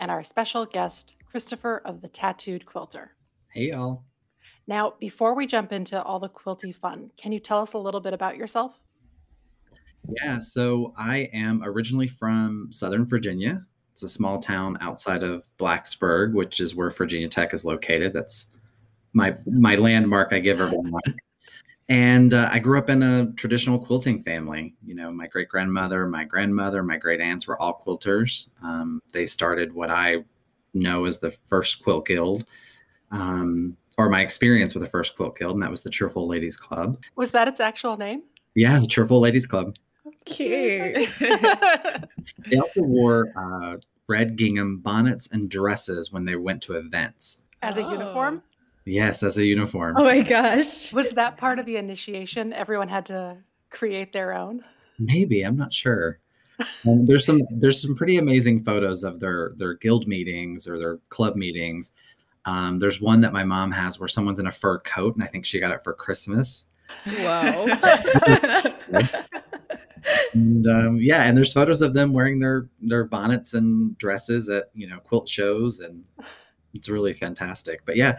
And our special guest, Christopher of the Tattooed Quilter. Hey, y'all. Now, before we jump into all the quilty fun, can you tell us a little bit about yourself? Yeah, so I am originally from Southern Virginia. It's a small town outside of Blacksburg, which is where Virginia Tech is located. That's my my landmark I give everyone. And uh, I grew up in a traditional quilting family. You know, my great grandmother, my grandmother, my great aunts were all quilters. Um, they started what I know as the first quilt guild, um, or my experience with the first quilt guild, and that was the Cheerful Ladies Club. Was that its actual name? Yeah, the Cheerful Ladies Club. Cute. They also wore uh, red gingham bonnets and dresses when they went to events. As a uniform? Yes, as a uniform. oh my gosh. Was that part of the initiation? Everyone had to create their own. Maybe I'm not sure. Um, there's some there's some pretty amazing photos of their their guild meetings or their club meetings. Um, there's one that my mom has where someone's in a fur coat, and I think she got it for Christmas. Whoa. And um, yeah, and there's photos of them wearing their their bonnets and dresses at you know quilt shows, and it's really fantastic. But yeah,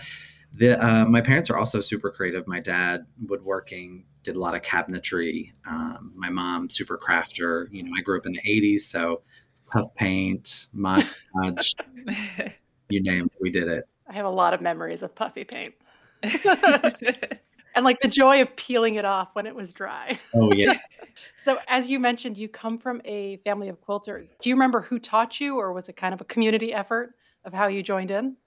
the uh, my parents are also super creative. My dad woodworking, did a lot of cabinetry. Um, my mom super crafter. You know, I grew up in the '80s, so puff paint, Mod Podge, you name it, we did it. I have a lot of memories of puffy paint. and like the joy of peeling it off when it was dry. Oh yeah. So, as you mentioned, you come from a family of quilters. Do you remember who taught you, or was it kind of a community effort of how you joined in?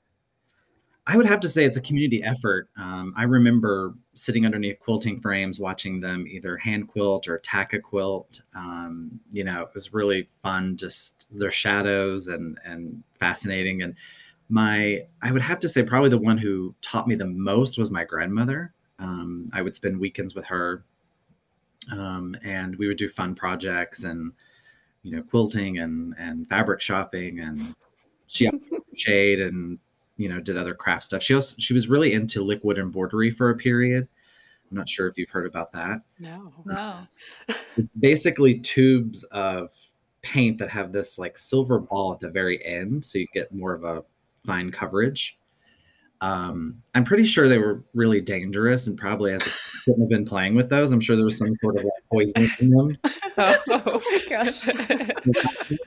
I would have to say it's a community effort. Um, I remember sitting underneath quilting frames, watching them either hand quilt or tack a quilt. Um, you know, it was really fun, just their shadows and and fascinating. And my, I would have to say, probably the one who taught me the most was my grandmother. Um, I would spend weekends with her, um, and we would do fun projects and you know quilting and and fabric shopping and she shade and you know did other craft stuff. She also she was really into liquid embroidery for a period. I'm not sure if you've heard about that. No. no. it's basically tubes of paint that have this like silver ball at the very end so you get more of a fine coverage. Um, i'm pretty sure they were really dangerous and probably as a shouldn't have been playing with those. I'm sure there was some sort of like poison in them. Oh, my gosh.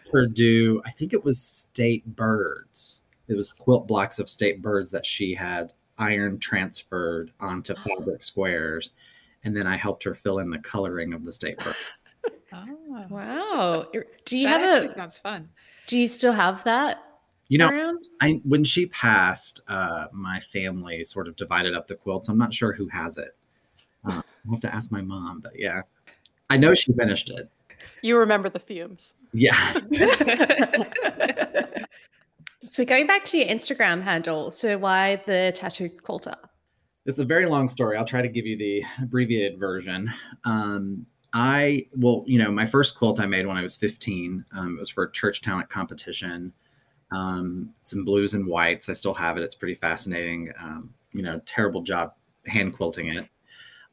Purdue, i think it was state birds it was quilt blocks of state birds that she had iron transferred onto fabric squares and then i helped her fill in the coloring of the state bird oh. Wow. Do you that have actually a sounds fun. do you still have that you know around? I when she passed, uh, my family sort of divided up the quilts. I'm not sure who has it. Uh, I'll have to ask my mom, but yeah, I know she finished it. You remember the fumes. Yeah, So going back to your Instagram handle, so why the tattooed quilter? it's a very long story. I'll try to give you the abbreviated version. Um, I well, you know, my first quilt I made when I was 15. Um, it was for a church talent competition. Um, some blues and whites. I still have it. It's pretty fascinating. Um, you know, terrible job hand quilting it.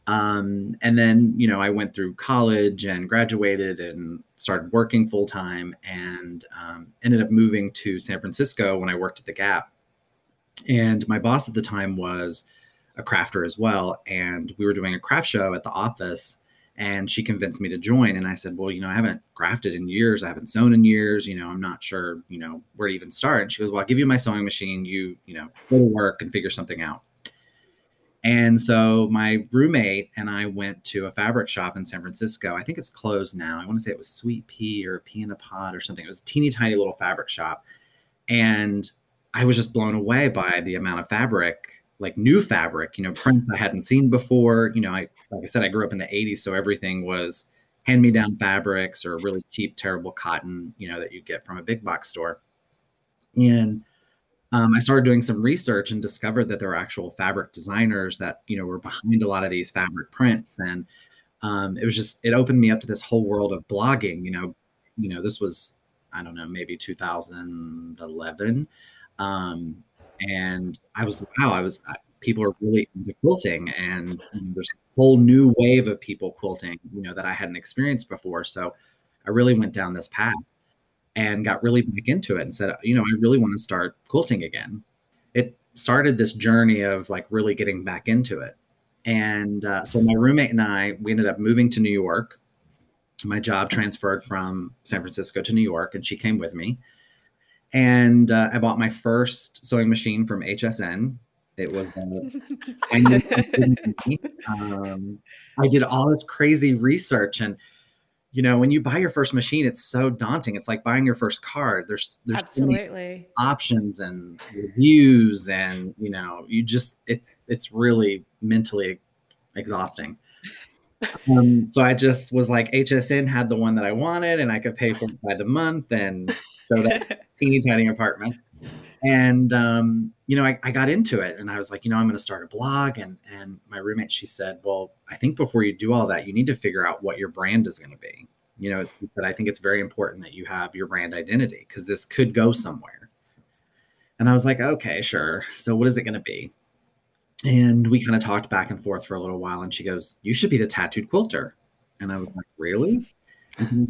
Um, and then, you know, I went through college and graduated and started working full time and um, ended up moving to San Francisco when I worked at the Gap. And my boss at the time was a crafter as well. And we were doing a craft show at the office and she convinced me to join. And I said, well, you know, I haven't grafted in years. I haven't sewn in years. You know, I'm not sure, you know, where to even start. And she goes, well, I'll give you my sewing machine. You, you know, go to work and figure something out. And so my roommate and I went to a fabric shop in San Francisco. I think it's closed now. I want to say it was Sweet Pea or Pea in a Pod or something. It was a teeny tiny little fabric shop. And I was just blown away by the amount of fabric, like new fabric, you know, prints I hadn't seen before. You know, I like I said, I grew up in the 80s, so everything was hand-me-down fabrics or really cheap, terrible cotton, you know, that you get from a big box store. And um, I started doing some research and discovered that there were actual fabric designers that you know were behind a lot of these fabric prints, and um, it was just it opened me up to this whole world of blogging. You know, you know this was I don't know maybe 2011, um, and I was wow I was people are really into quilting, and you know, there's a whole new wave of people quilting you know that I hadn't experienced before. So I really went down this path and got really back into it and said, you know, I really want to start quilting again. It started this journey of like really getting back into it. And uh, so my roommate and I, we ended up moving to New York. My job transferred from San Francisco to New York, and she came with me. And uh, I bought my first sewing machine from HSN. It was uh, um, I did all this crazy research and you know when you buy your first machine it's so daunting. It's like buying your first car there's there's absolutely. so options and reviews and you know you just it's it's really mentally exhausting. Um, so i just was like hsn had the one that i wanted and i could pay for it by the month and so that teeny tiny apartment and um, you know I, I, got into it and i was like you know i'm going to start a blog. And and my roommate she said well i think before you do all that you need to figure out what your brand is going to be. You know said i think it's very important that you have your brand identity because this could go somewhere. And i was like okay sure. So what is it going to be? And we kind of talked back and forth for a little while and she goes you should be the tattooed quilter. And i was like really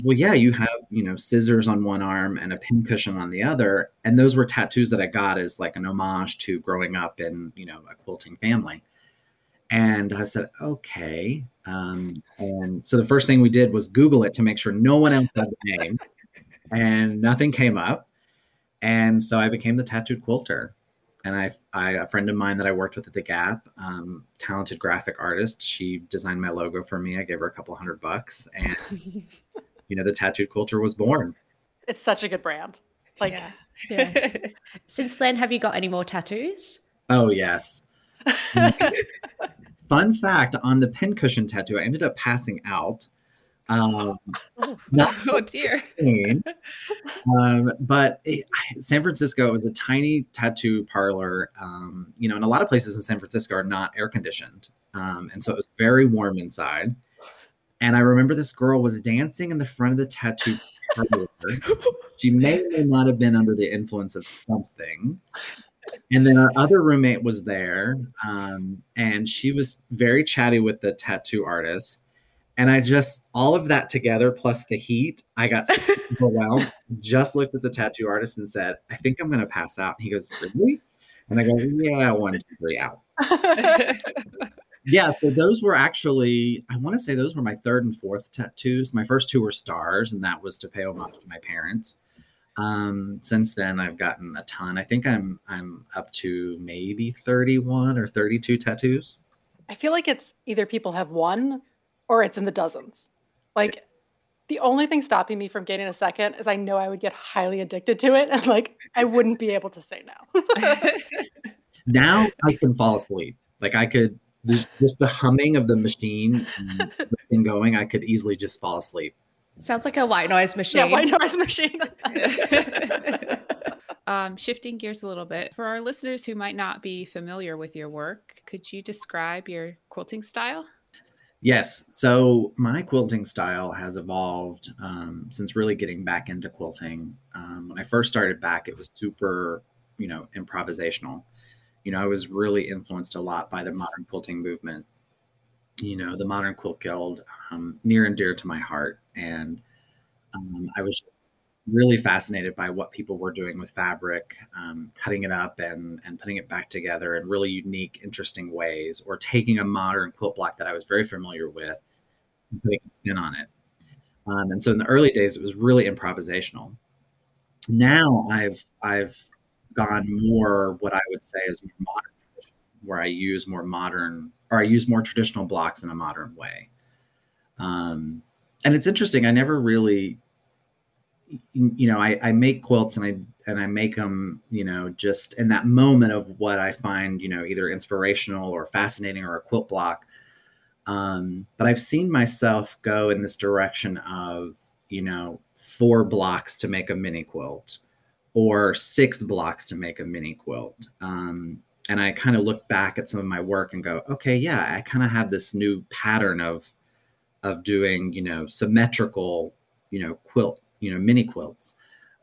well, yeah, you have, you know, scissors on one arm and a pincushion on the other. And those were tattoos that I got as like an homage to growing up in, you know, a quilting family. And I said, okay. Um, and so the first thing we did was Google it to make sure no one else had the name. And nothing came up. And so I became the tattooed quilter and I, I, a friend of mine that I worked with at the Gap, um, talented graphic artist, she designed my logo for me. I gave her a couple hundred bucks, and you know, the tattooed quilter was born. It's such a good brand. Like, yeah. yeah. Since then, have you got any more tattoos? Oh yes. Fun fact on the pincushion tattoo, I ended up passing out um, not oh dear. um, but it, San Francisco is a tiny tattoo parlor. Um, you know, and a lot of places in San Francisco are not air conditioned, um, and so it was very warm inside. And I remember this girl was dancing in the front of the tattoo parlor. she may or may not have been under the influence of something. And then our other roommate was there, um, and she was very chatty with the tattoo artist and I just, all of that together, plus the heat, I got so overwhelmed. Just looked at the tattoo artist and said, I think I'm going to pass out. And he goes, Really? And I go, Yeah, one, two, three, out. yeah. So those were actually, I want to say those were my third and fourth tattoos. My first two were stars, and that was to pay homage to my parents. Um, since then, I've gotten a ton. I think I'm I'm up to maybe 31 or 32 tattoos. I feel like it's either people have one or it's in the dozens. Like the only thing stopping me from getting a second is I know I would get highly addicted to it and like I wouldn't be able to say no. now I can fall asleep. Like I could just the humming of the machine and going, I could easily just fall asleep. Sounds like a white noise machine. Yeah, white noise machine. um, shifting gears a little bit, for our listeners who might not be familiar with your work, could you describe your quilting style? Yes. So my quilting style has evolved um, since really getting back into quilting. Um, when I first started back, it was super, you know, improvisational. You know, I was really influenced a lot by the modern quilting movement. You know, the Modern Quilt Guild, um, near and dear to my heart. And um, I was really fascinated by what people were doing with fabric, um, cutting it up and and putting it back together in really unique, interesting ways, or taking a modern quilt block that I was very familiar with and putting a spin on it. Um, and so in the early days, it was really improvisational. Now I've I've gone more what I would say is more modern, where I use more modern or I use more traditional blocks in a modern way. Um, and it's interesting. I never really you know, I, I make quilts and I and I make them, you know, just in that moment of what I find, you know, either inspirational or fascinating or a quilt block. Um, but I've seen myself go in this direction of, you know, four blocks to make a mini quilt, or six blocks to make a mini quilt. Um, and I kind of look back at some of my work and go, okay, yeah, I kind of have this new pattern of of doing, you know, symmetrical, you know, quilt, you know, mini quilts.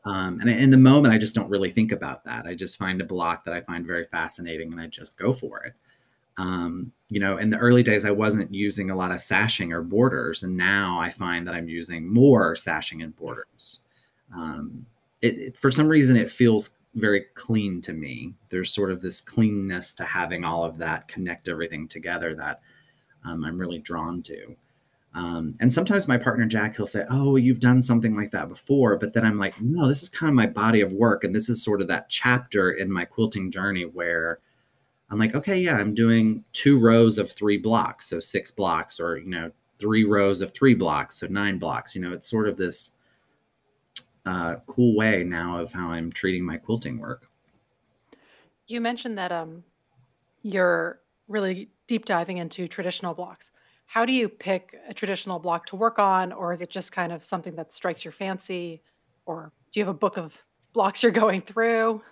Um, and in the moment, I just don't really think about that. I just find a block that I find very fascinating, and I just go for it. Um, you know, in the early days, I wasn't using a lot of sashing or borders, and now I find that I'm using more sashing and borders. Um, it, it, for some reason, it feels very clean to me. There's sort of this cleanness to having all of that connect everything together that um, I'm really drawn to. Um, and sometimes my partner Jack, he'll say, "Oh, you've done something like that before," but then I'm like, "No, this is kind of my body of work, and this is sort of that chapter in my quilting journey where." I'm like, okay, yeah, I'm doing two rows of three blocks, so six blocks, or you know, three rows of three blocks, so nine blocks. You know, it's sort of this uh, cool way now of how I'm treating my quilting work. You mentioned that um, you're really deep diving into traditional blocks. How do you pick a traditional block to work on, or is it just kind of something that strikes your fancy, or do you have a book of blocks you're going through?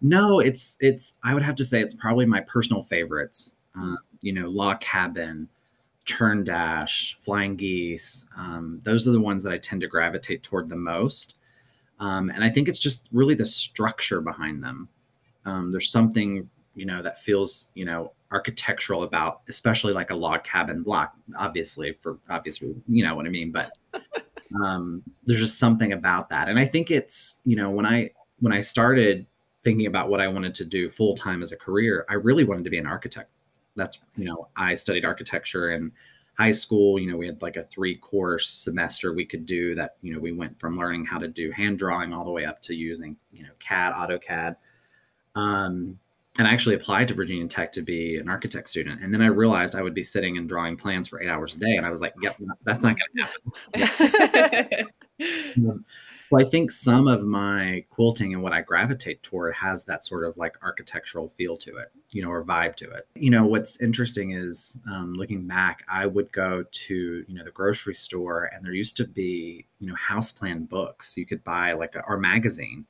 No, it's it's. I would have to say it's probably my personal favorites. Uh, you know, log cabin, churn dash, flying geese. Um, those are the ones that I tend to gravitate toward the most. Um, and I think it's just really the structure behind them. Um, there's something you know that feels you know architectural about, especially like a log cabin block. Obviously, for obvious reasons, you know what I mean. But um, there's just something about that, and I think it's you know when I when I started thinking about what I wanted to do full time as a career, I really wanted to be an architect. That's, you know, I studied architecture in high school. You know, we had like a three course semester we could do that, you know, we went from learning how to do hand drawing all the way up to using, you know, CAD, AutoCAD. Um, and I actually applied to Virginia Tech to be an architect student. And then I realized I would be sitting and drawing plans for eight hours a day. And I was like, yep, that's not going to happen. um, so I think some of my quilting and what I gravitate toward has that sort of like architectural feel to it, you know, or vibe to it. You know, what's interesting is um, looking back, I would go to, you know, the grocery store and there used to be, you know, house plan books. You could buy like a, our magazine.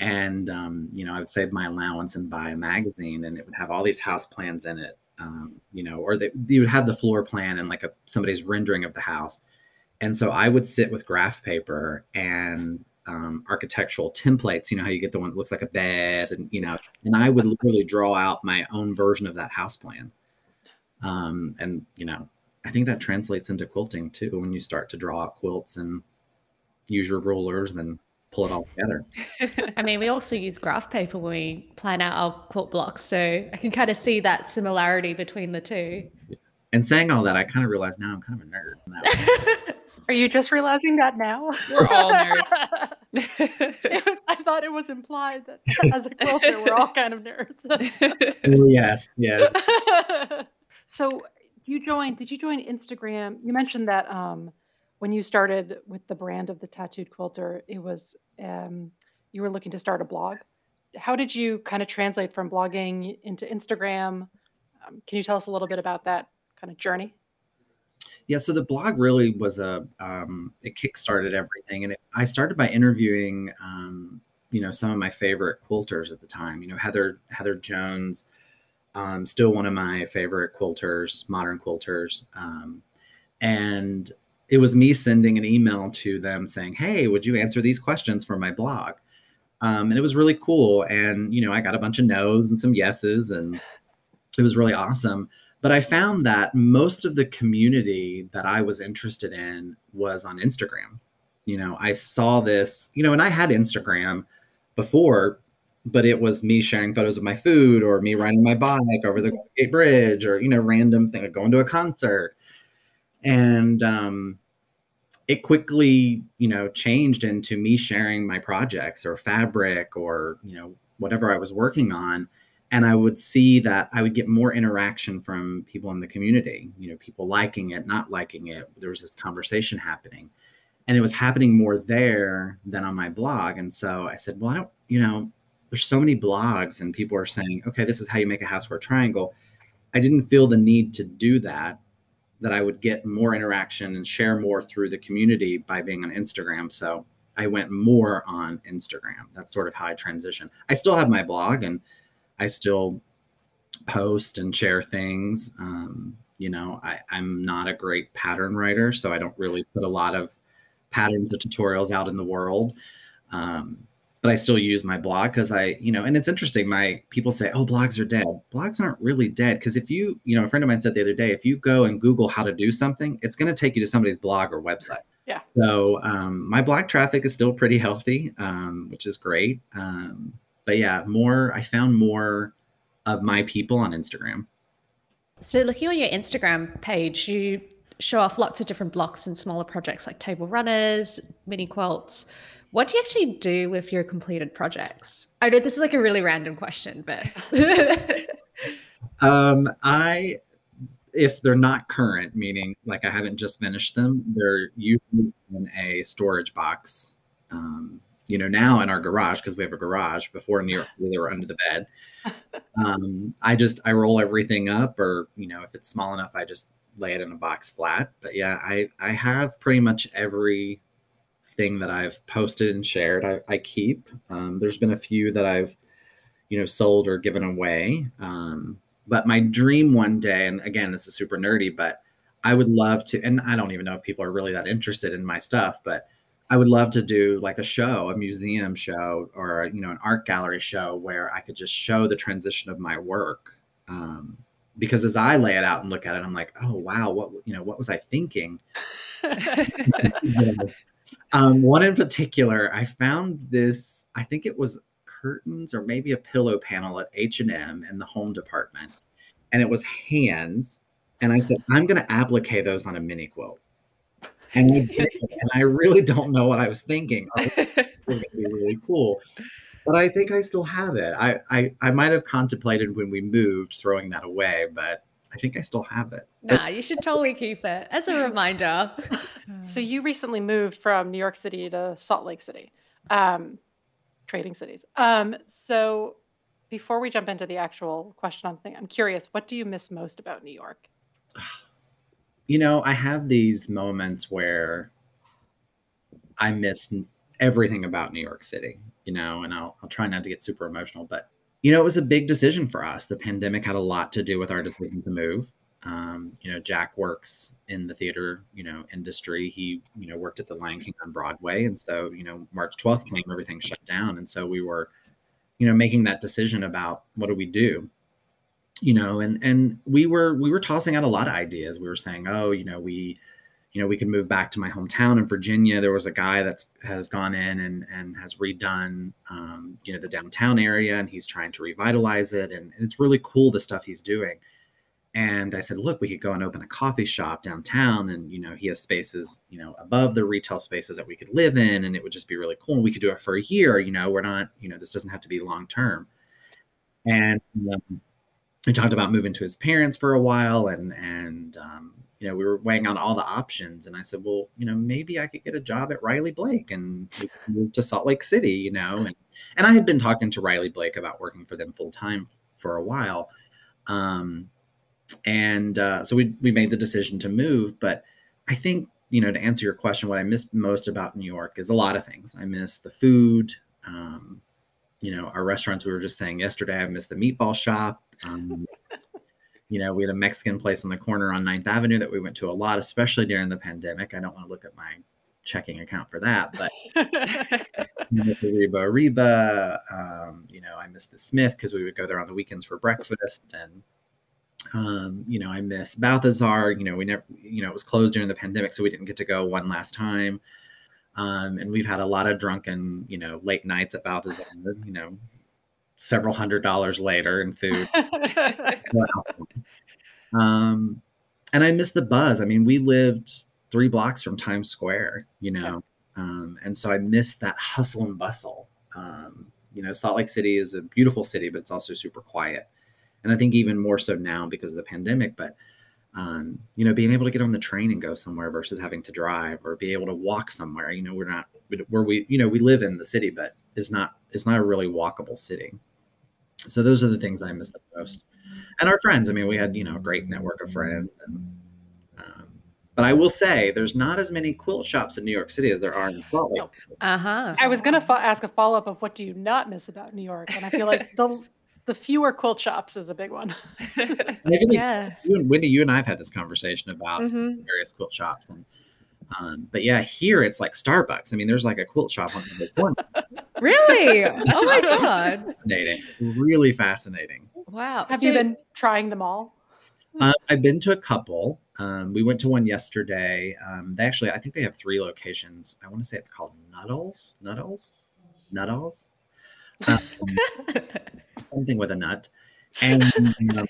And, um, you know, I would save my allowance and buy a magazine and it would have all these house plans in it, um, you know, or they, you would have the floor plan and like a, somebody's rendering of the house and so I would sit with graph paper and um, architectural templates. You know how you get the one that looks like a bed, and you know, and I would literally draw out my own version of that house plan. Um, and you know, I think that translates into quilting too. When you start to draw out quilts and use your rulers and pull it all together. I mean, we also use graph paper when we plan out our quilt blocks, so I can kind of see that similarity between the two. And saying all that, I kind of realize now I'm kind of a nerd. Are you just realizing that now? We're all nerds. I thought it was implied that as a quilter, we're all kind of nerds. yes, yes. so you joined, did you join Instagram? You mentioned that um, when you started with the brand of the tattooed quilter, it was um, you were looking to start a blog. How did you kind of translate from blogging into Instagram? Um, can you tell us a little bit about that kind of journey? Yeah, so the blog really was a um, it kickstarted everything, and it, I started by interviewing, um, you know, some of my favorite quilters at the time. You know, Heather Heather Jones, um, still one of my favorite quilters, modern quilters, um, and it was me sending an email to them saying, "Hey, would you answer these questions for my blog?" Um, and it was really cool, and you know, I got a bunch of no's and some yeses, and it was really awesome but I found that most of the community that I was interested in was on Instagram. You know, I saw this, you know, and I had Instagram before, but it was me sharing photos of my food or me riding my bike over the Gate Bridge or, you know, random thing, going to a concert. And um, it quickly, you know, changed into me sharing my projects or fabric or, you know, whatever I was working on and I would see that I would get more interaction from people in the community, you know, people liking it, not liking it. There was this conversation happening. And it was happening more there than on my blog. And so I said, well, I don't, you know, there's so many blogs and people are saying, okay, this is how you make a half square triangle. I didn't feel the need to do that, that I would get more interaction and share more through the community by being on Instagram. So I went more on Instagram. That's sort of how I transitioned. I still have my blog and I still post and share things. Um, you know, I, I'm not a great pattern writer, so I don't really put a lot of patterns or tutorials out in the world. Um, but I still use my blog because I, you know, and it's interesting. My people say, "Oh, blogs are dead." Blogs aren't really dead because if you, you know, a friend of mine said the other day, if you go and Google how to do something, it's going to take you to somebody's blog or website. Yeah. So um, my blog traffic is still pretty healthy, um, which is great. Um, but yeah, more. I found more of my people on Instagram. So, looking on your Instagram page, you show off lots of different blocks and smaller projects like table runners, mini quilts. What do you actually do with your completed projects? I know this is like a really random question, but um, I, if they're not current, meaning like I haven't just finished them, they're usually in a storage box. Um, you know, now in our garage because we have a garage. Before in New York, they were under the bed. Um, I just I roll everything up, or you know, if it's small enough, I just lay it in a box flat. But yeah, I I have pretty much every thing that I've posted and shared, I, I keep. Um, there's been a few that I've, you know, sold or given away. Um, but my dream one day, and again, this is super nerdy, but I would love to, and I don't even know if people are really that interested in my stuff, but I would love to do like a show, a museum show, or you know, an art gallery show where I could just show the transition of my work. Um, because as I lay it out and look at it, I'm like, oh wow, what you know, what was I thinking? Um, one in particular, I found this. I think it was curtains or maybe a pillow panel at H and M in the home department, and it was hands. And I said, I'm going to applique those on a mini quilt. And I, did, and I really don't know what I was thinking. It was going to be really cool. But I think I still have it. I, I, I might have contemplated when we moved throwing that away, but I think I still have it. Nah, you should totally keep it as a reminder. so you recently moved from New York City to Salt Lake City, um, trading cities. Um, so before we jump into the actual question, I'm, I'm curious, what do you miss most about New York? You know, I have these moments where I miss everything about New York City, you know, and I'll, I'll try not to get super emotional, but you know, it was a big decision for us. The pandemic had a lot to do with our decision to move. Um, you know, Jack works in the theater, you know, industry. He, you know, worked at the Lion King on Broadway, and so, you know, March 12th came, everything shut down, and so we were, you know, making that decision about what do we do, you know, and and we were we were tossing out a lot of ideas. We were saying, oh, you know, we you know, we could move back to my hometown in Virginia. There was a guy that's has gone in and and has redone, um, you know, the downtown area, and he's trying to revitalize it, and, and it's really cool the stuff he's doing. And I said, look, we could go and open a coffee shop downtown, and you know, he has spaces, you know, above the retail spaces that we could live in, and it would just be really cool. And we could do it for a year. You know, we're not, you know, this doesn't have to be long term. And um, we talked about moving to his parents for a while, and and um, you know, we were weighing on all the options. And I said, well, you know, maybe I could get a job at Riley Blake and move to Salt Lake City, you know. And and I had been talking to Riley Blake about working for them full time for a while. Um, and uh, so we we made the decision to move. But I think, you know, to answer your question, what I miss most about New York is a lot of things. I miss the food. Um, you know, our restaurants. We were just saying yesterday. I miss the meatball shop. Um, you know, we had a Mexican place on the corner on 9th Avenue that we went to a lot, especially during the pandemic. I don't want to look at my checking account for that, but Reba Reba, um, you know, I miss the Smith because we would go there on the weekends for breakfast. And, um, you know, I miss Balthazar. You know, we never, you know, it was closed during the pandemic, so we didn't get to go one last time. Um, and we've had a lot of drunken, you know, late nights at Balthazar, you know, several hundred dollars later in food. um, and I miss the buzz. I mean, we lived three blocks from Times Square, you know, um, and so I miss that hustle and bustle. Um, you know, Salt Lake City is a beautiful city, but it's also super quiet. And I think even more so now because of the pandemic. But um, you know, being able to get on the train and go somewhere versus having to drive or be able to walk somewhere. You know, we're not where we, you know, we live in the city, but it's not it's not a really walkable city. So those are the things I miss the most. And our friends. I mean, we had you know a great network of friends, and um, But I will say there's not as many quilt shops in New York City as there are in Salt Lake. Uh huh. I was gonna fo- ask a follow up of what do you not miss about New York, and I feel like the the fewer quilt shops is a big one. And I feel like Yeah. you and Wendy, you and I have had this conversation about hmm various quilt shops and um, but yeah, here it's like Starbucks. I mean, there's like a quilt shop on the corner. Really? Oh my god! fascinating, really fascinating. Wow. Have So- you been trying them all? Uh, I've been to a couple. Um, we went to one yesterday. Um, they actually, I think they have three locations. I want to say it's called Nuttles, Nuttles, Nuttles, um, something with a nut. And um,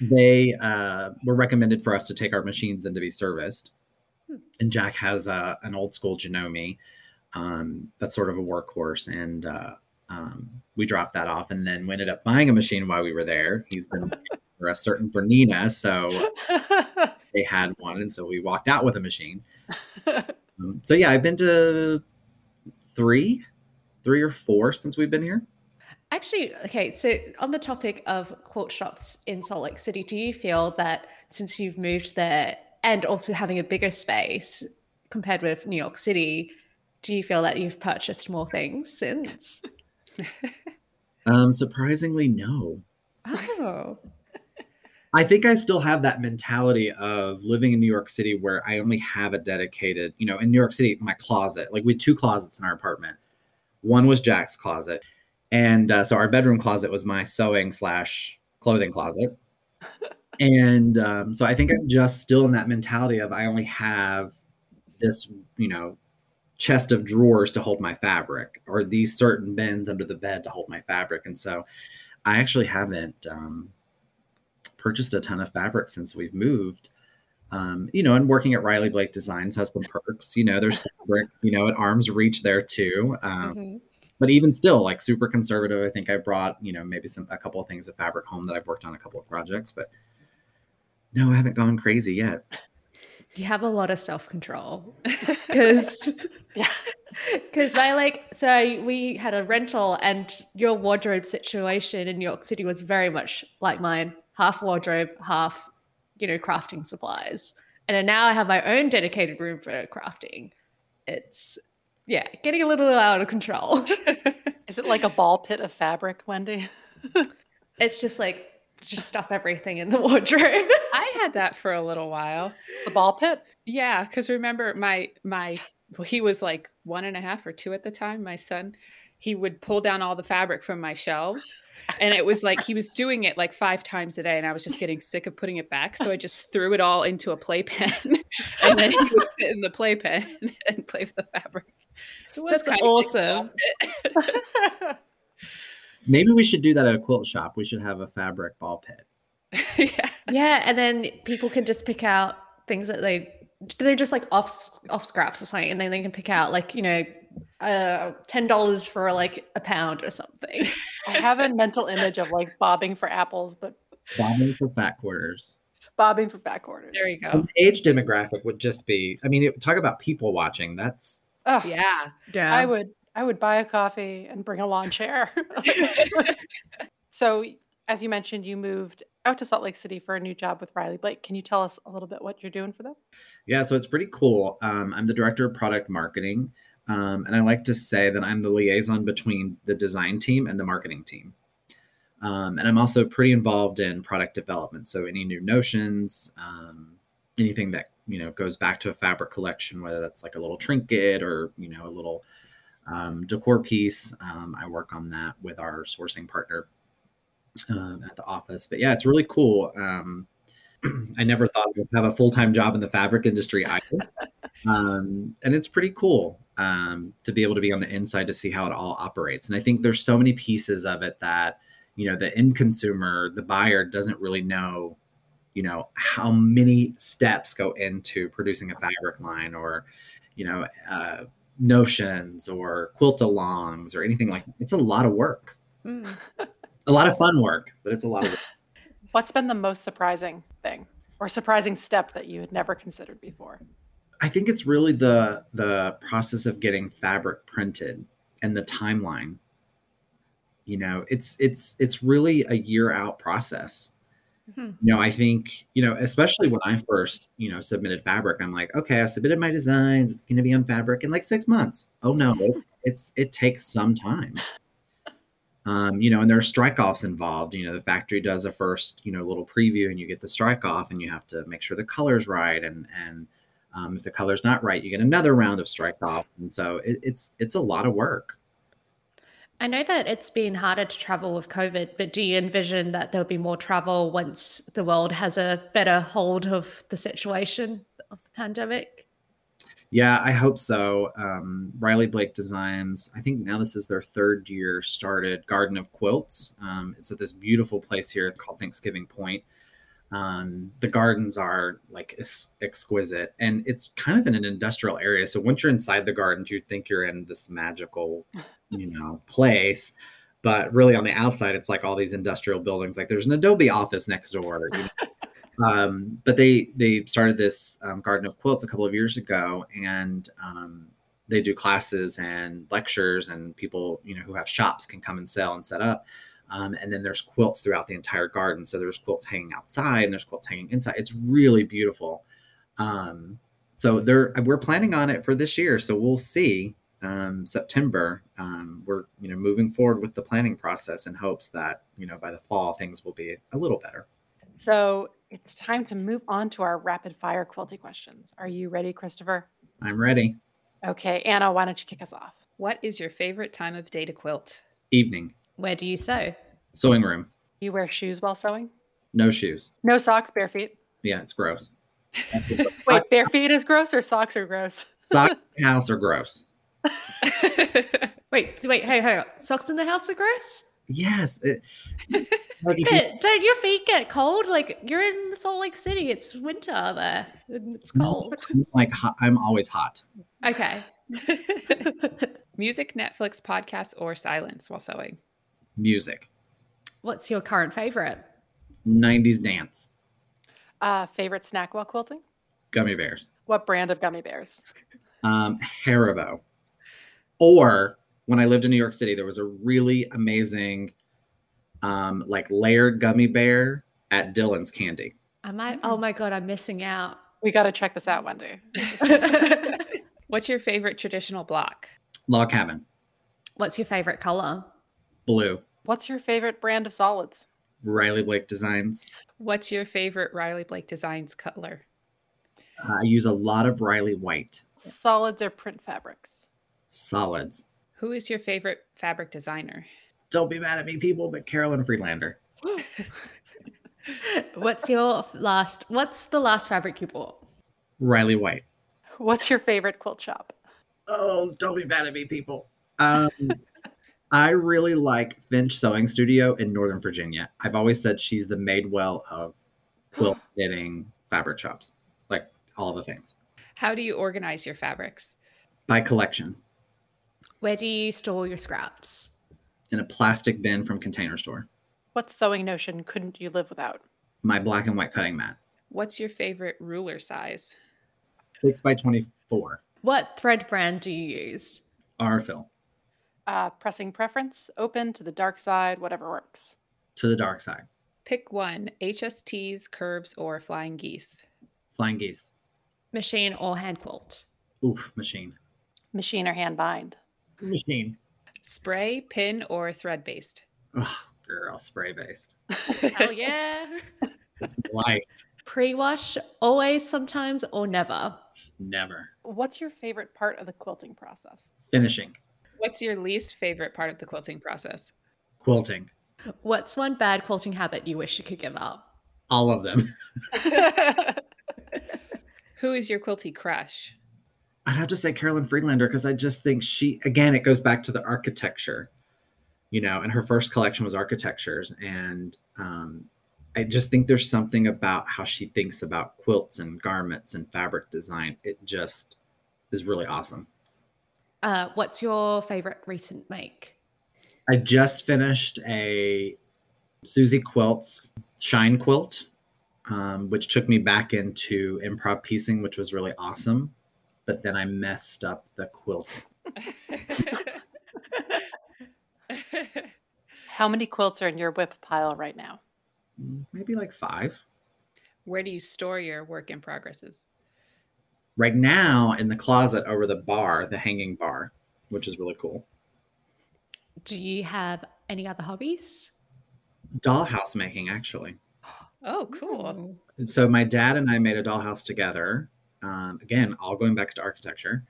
they uh, were recommended for us to take our machines in to be serviced. Hmm. And Jack has a, an old school Janome um, that's sort of a workhorse. And uh, um, we dropped that off and then we ended up buying a machine while we were there. He's been for a certain Bernina, so they had one. And so we walked out with a machine. Um, so yeah, I've been to three, three or four since we've been here. Actually, okay, so on the topic of quilt shops in Salt Lake City, do you feel that since you've moved there and also having a bigger space compared with New York City, do you feel that you've purchased more things since? Um, surprisingly, no. Oh, I think I still have that mentality of living in New York City where I only have a dedicated, you know, in New York City, my closet, like we had two closets in our apartment. One was Jack's closet. And uh, so our bedroom closet was my sewing slash clothing closet. And um, so I think I'm just still in that mentality of I only have this, you know, chest of drawers to hold my fabric or these certain bins under the bed to hold my fabric. And so I actually haven't um, purchased a ton of fabric since we've moved. Um, you know, and working at Riley Blake Designs has some perks. You know, there's fabric, you know, at arm's reach there too. Um, mhm. but even still, like super conservative. I think I brought, you know, maybe some a couple of things of fabric home that I've worked on a couple of projects, but no, I haven't gone crazy yet. You have a lot of self control because yeah. Because my like, so we had a rental, and your wardrobe situation in New York City was very much like mine half wardrobe, half, you know, crafting supplies. And now I have my own dedicated room for crafting. It's, yeah, getting a little out of control. Is it like a ball pit of fabric, Wendy? it's just like, just stuff everything in the wardrobe. I had that for a little while. The ball pit? Yeah, because remember my my well, he was like one and a half or two at the time. My son, he would pull down all the fabric from my shelves, and it was like he was doing it like five times a day, and I was just getting sick of putting it back. So I just threw it all into a playpen, and then he would sit in the playpen and play with the fabric. It was That's kind of awesome. Maybe we should do that at a quilt shop. We should have a fabric ball pit. yeah. yeah, and then people can just pick out things that they they're just like off off scraps or something, and then they can pick out like you know, uh, ten dollars for like a pound or something. I have a mental image of like bobbing for apples, but Bobbing for fat quarters. bobbing for fat quarters. There you go. An age demographic would just be, I mean, it, talk about people watching. That's Ugh, Yeah. Yeah, I would I would buy a coffee and bring a lawn chair. so as you mentioned, you moved out to Salt Lake City for a new job with Riley Blake. Can you tell us a little bit what you're doing for them? Yeah, so it's pretty cool. Um, I'm the director of product marketing. Um, and I like to say that I'm the liaison between the design team and the marketing team. Um, and I'm also pretty involved in product development. So any new notions, um, anything that you know goes back to a fabric collection, whether that's like a little trinket or you know a little um, decor piece, um, I work on that with our sourcing partner um, at the office. But yeah, it's really cool. Um, I never thought I would have a full time job in the fabric industry either. um, and it's pretty cool um, to be able to be on the inside to see how it all operates. And I think there's so many pieces of it that, you know, the end consumer, the buyer doesn't really know, you know, how many steps go into producing a fabric line or, you know, uh, notions or quilt alongs or anything like it's a lot of work Mm. a lot of fun work but it's a lot of work What's been the most surprising thing or surprising step that you had never considered before? I think it's really the the process of getting fabric printed and the timeline. You know, it's it's it's really a year out process. Hmm. You know, I think, you know, especially when I first, you know, submitted fabric, I'm like, okay, I submitted my designs. It's going to be on fabric in like six months. Oh no, it, it's it takes some time. Um, you know, and there are strike offs involved. You know, the factory does a first, you know, little preview, and you get the strike off, and you have to make sure the color's right, and and um, if the color's not right, you get another round of strike off, and so it, it's it's a lot of work. I know that it's been harder to travel with COVID, but do you envision that there'll be more travel once the world has a better hold of the situation of the pandemic? Yeah, I hope so. Um, Riley Blake Designs, I think now this is their third year started Garden of Quilts. Um, it's at this beautiful place here called Thanksgiving Point. Um, the gardens are like ex- exquisite and it's kind of in an industrial area. So once you're inside the gardens, you think you're in this magical, you know, place. But really on the outside, it's like all these industrial buildings. Like there's an Adobe office next door. You know? um, but they they started this um, garden of quilts a couple of years ago and um, they do classes and lectures and people you know who have shops can come and sell and set up um, and then there's quilts throughout the entire garden so there's quilts hanging outside and there's quilts hanging inside it's really beautiful um, so they're we're planning on it for this year so we'll see um, september um, we're you know moving forward with the planning process in hopes that you know by the fall things will be a little better So it's time to move on to our rapid fire quilty questions. Are you ready, Christopher? i'm ready Okay, Anna, why don't you kick us off? What is your favorite time of day to quilt? evening Where do you sew? sewing room You wear shoes while sewing? no shoes No socks, bare feet. yeah it's gross Wait, bare feet is gross or socks are gross? socks in the house are gross Wait, wait, hey, hey, socks in the house are gross? yes it, like But don't your feet get cold? Like you're in Salt Lake City, it's winter there, and it's No. cold. I'm like hot, i'm always hot Okay. Music, Netflix, podcast, or silence while sewing? Music What's your current favorite? 90s dance Uh, favorite snack while quilting? gummy bears What brand of gummy bears? um haribo or when i lived in new york city there was a really amazing um like layered gummy bear at dylan's candy I might. Oh my god, I'm missing out. We got to check this out one day. What's your favorite traditional block? log cabin What's your favorite color? Blue What's your favorite brand of solids? riley blake designs What's your favorite Riley Blake Designs color? uh, i use a lot of riley white Solids or print fabrics? solids Who is your favorite fabric designer? don't be mad at me people but carolyn friedlander What's your last? What's the last fabric you bought? riley white What's your favorite quilt shop? Oh, don't be mad at me, people. Um, I really like Finch Sewing Studio in Northern Virginia. I've always said she's the Madewell of quilt knitting fabric shops, like all the things How do you organize your fabrics? by collection Where do you store your scraps? in a plastic bin from Container Store. What sewing notion couldn't you live without? My black and white cutting mat, What's your favorite ruler size? six by twenty-four. What thread brand do you use? Aurifil Uh, pressing preference, open to the dark side, whatever works. to the dark side. Pick one HSTs, curves, or flying geese. Flying geese. Machine or hand quilt? Oof, machine. Machine or hand bind. Machine. Spray, pin, or thread based. Oh, girl, spray based. Hell yeah! It's life. Pre-wash, always, sometimes, or never. Never. What's your favorite part of the quilting process? Finishing. What's your least favorite part of the quilting process? Quilting. What's one bad quilting habit you wish you could give up? All of them. Who is your quilty crush? I'd have to say Carolyn Friedlander because I just think she again it goes back to the architecture, you know, and her first collection was architectures, and um, I just think there's something about how she thinks about quilts and garments and fabric design. It just is really awesome. Uh, what's your favorite recent make? I just finished a Suzy Quilts shine quilt, um, which took me back into improv piecing, which was really awesome. But then I messed up the quilt. How many quilts are in your WIP pile right now? mm, maybe like five. Where do you store your work in progresses? Right now in the closet over the bar, the hanging bar, which is really cool. Do you have any other hobbies? Dollhouse making, actually. Oh, cool. And so my dad and I made a dollhouse together. Um, again, all going back to architecture.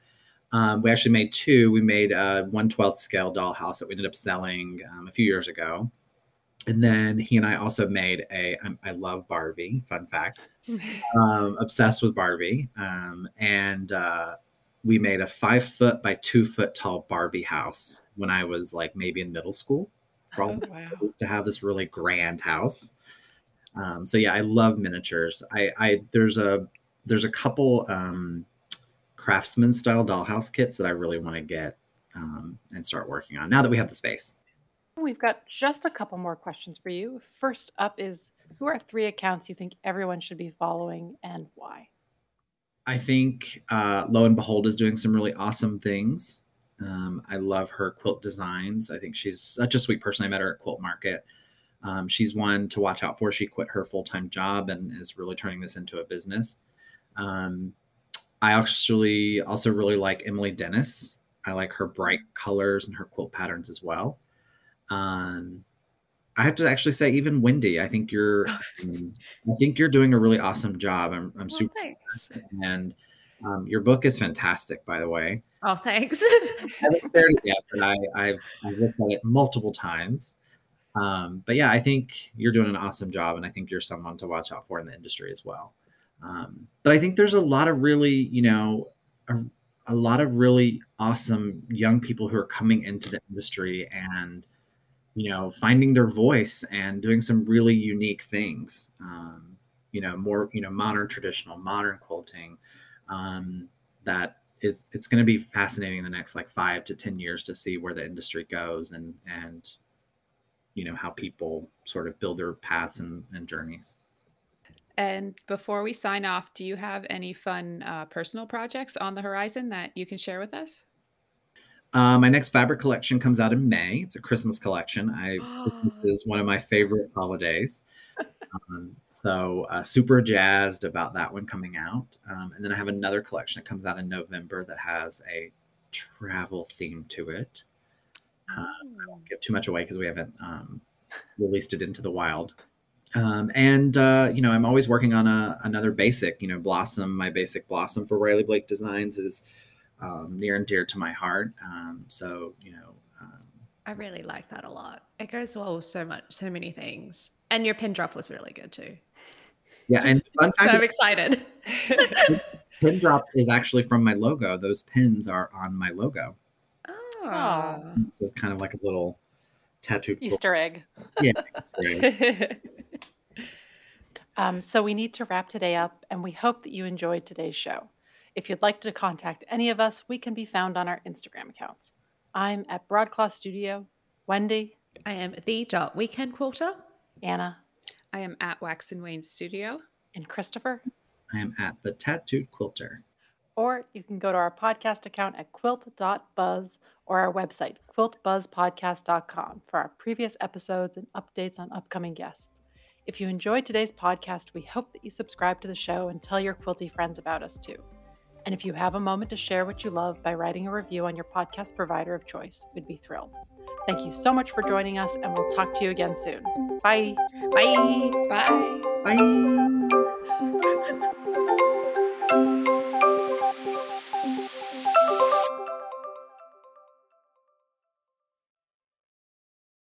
Um, we actually made two. We made a 112th scale dollhouse that we ended up selling um, a few years ago. And then he and I also made a. I'm- I love Barbie. Fun fact. Um, obsessed with Barbie. Um, and uh, we made a five foot by two foot tall Barbie house when I was like maybe in middle school. Oh, wow. used to have this really grand house. Um, so yeah, I love miniatures. I, I there's a there's a couple um, craftsman style dollhouse kits that I really want to get um, and start working on now that we have the space. We've got just a couple more questions for you. First up is who are three accounts you think everyone should be following and why? I think uh, Lo and Behold is doing some really awesome things. Um, I love her quilt designs. I think she's such a sweet person. I met her at Quilt Market. Um, she's one to watch out for. She quit her full time job and is really turning this into a business. Um, I actually also really like Emily Dennis. I like her bright colors and her quilt patterns as well. Um, I have to actually say, even Wendy, I think you're, um, I think you're doing a really awesome job. I'm, I'm Oh, super thanks. and um, your book is fantastic, by the way. Oh, thanks. I haven't shared it yet, but I, I've, I've looked at it multiple times. Um, but yeah, I think you're doing an awesome job, and I think you're someone to watch out for in the industry as well. Um, but I think there's a lot of really, you know, a, a lot of really awesome young people who are coming into the industry and, you know, finding their voice and doing some really unique things. Um, you know, more, you know, modern, traditional, modern quilting. Um, that is, it's going to be fascinating in the next like five to ten years to see where the industry goes and and you know how people sort of build their paths and, and journeys. And before we sign off, do you have any fun uh, personal projects on the horizon that you can share with us? Uh, my next fabric collection comes out in May. It's a Christmas collection. I Christmas is one of my favorite holidays. Um, so uh, super jazzed about that one coming out. Um, and then I have another collection that comes out in November that has a travel theme to it. Uh, I won't give too much away because we haven't um, released it into the wild. Um, and uh, you know, I'm always working on a, another basic. You know, Blossom. My basic Blossom for Riley Blake Designs is um, near and dear to my heart. Um, so you know, um, I really like that a lot. It goes well with so much, so many things. And your pin drop was really good too. yeah. And fun So fact, I'm excited. pin drop is actually from my logo. Those pins are on my logo. Oh. So it's kind of like a little tattooed. quilt. Easter egg. Yeah. it's great. Um, so we need to wrap today up, and we hope that you enjoyed today's show. If you'd like to contact any of us, we can be found on our Instagram accounts. I'm at Broadcloth Studio. Wendy, I am the dot weekend quilter. Anna, I am at Wax and Wane Studio. and Christopher. I am at the tattooed quilter. Or you can go to our podcast account at quilt.buzz or our website, quiltbuzzpodcast.com, for our previous episodes and updates on upcoming guests. If you enjoyed today's podcast, we hope that you subscribe to the show and tell your quilty friends about us too. And if you have a moment to share what you love by writing a review on your podcast provider of choice, we'd be thrilled. Thank you so much for joining us, and we'll talk to you again soon. Bye. Bye. Bye. Bye.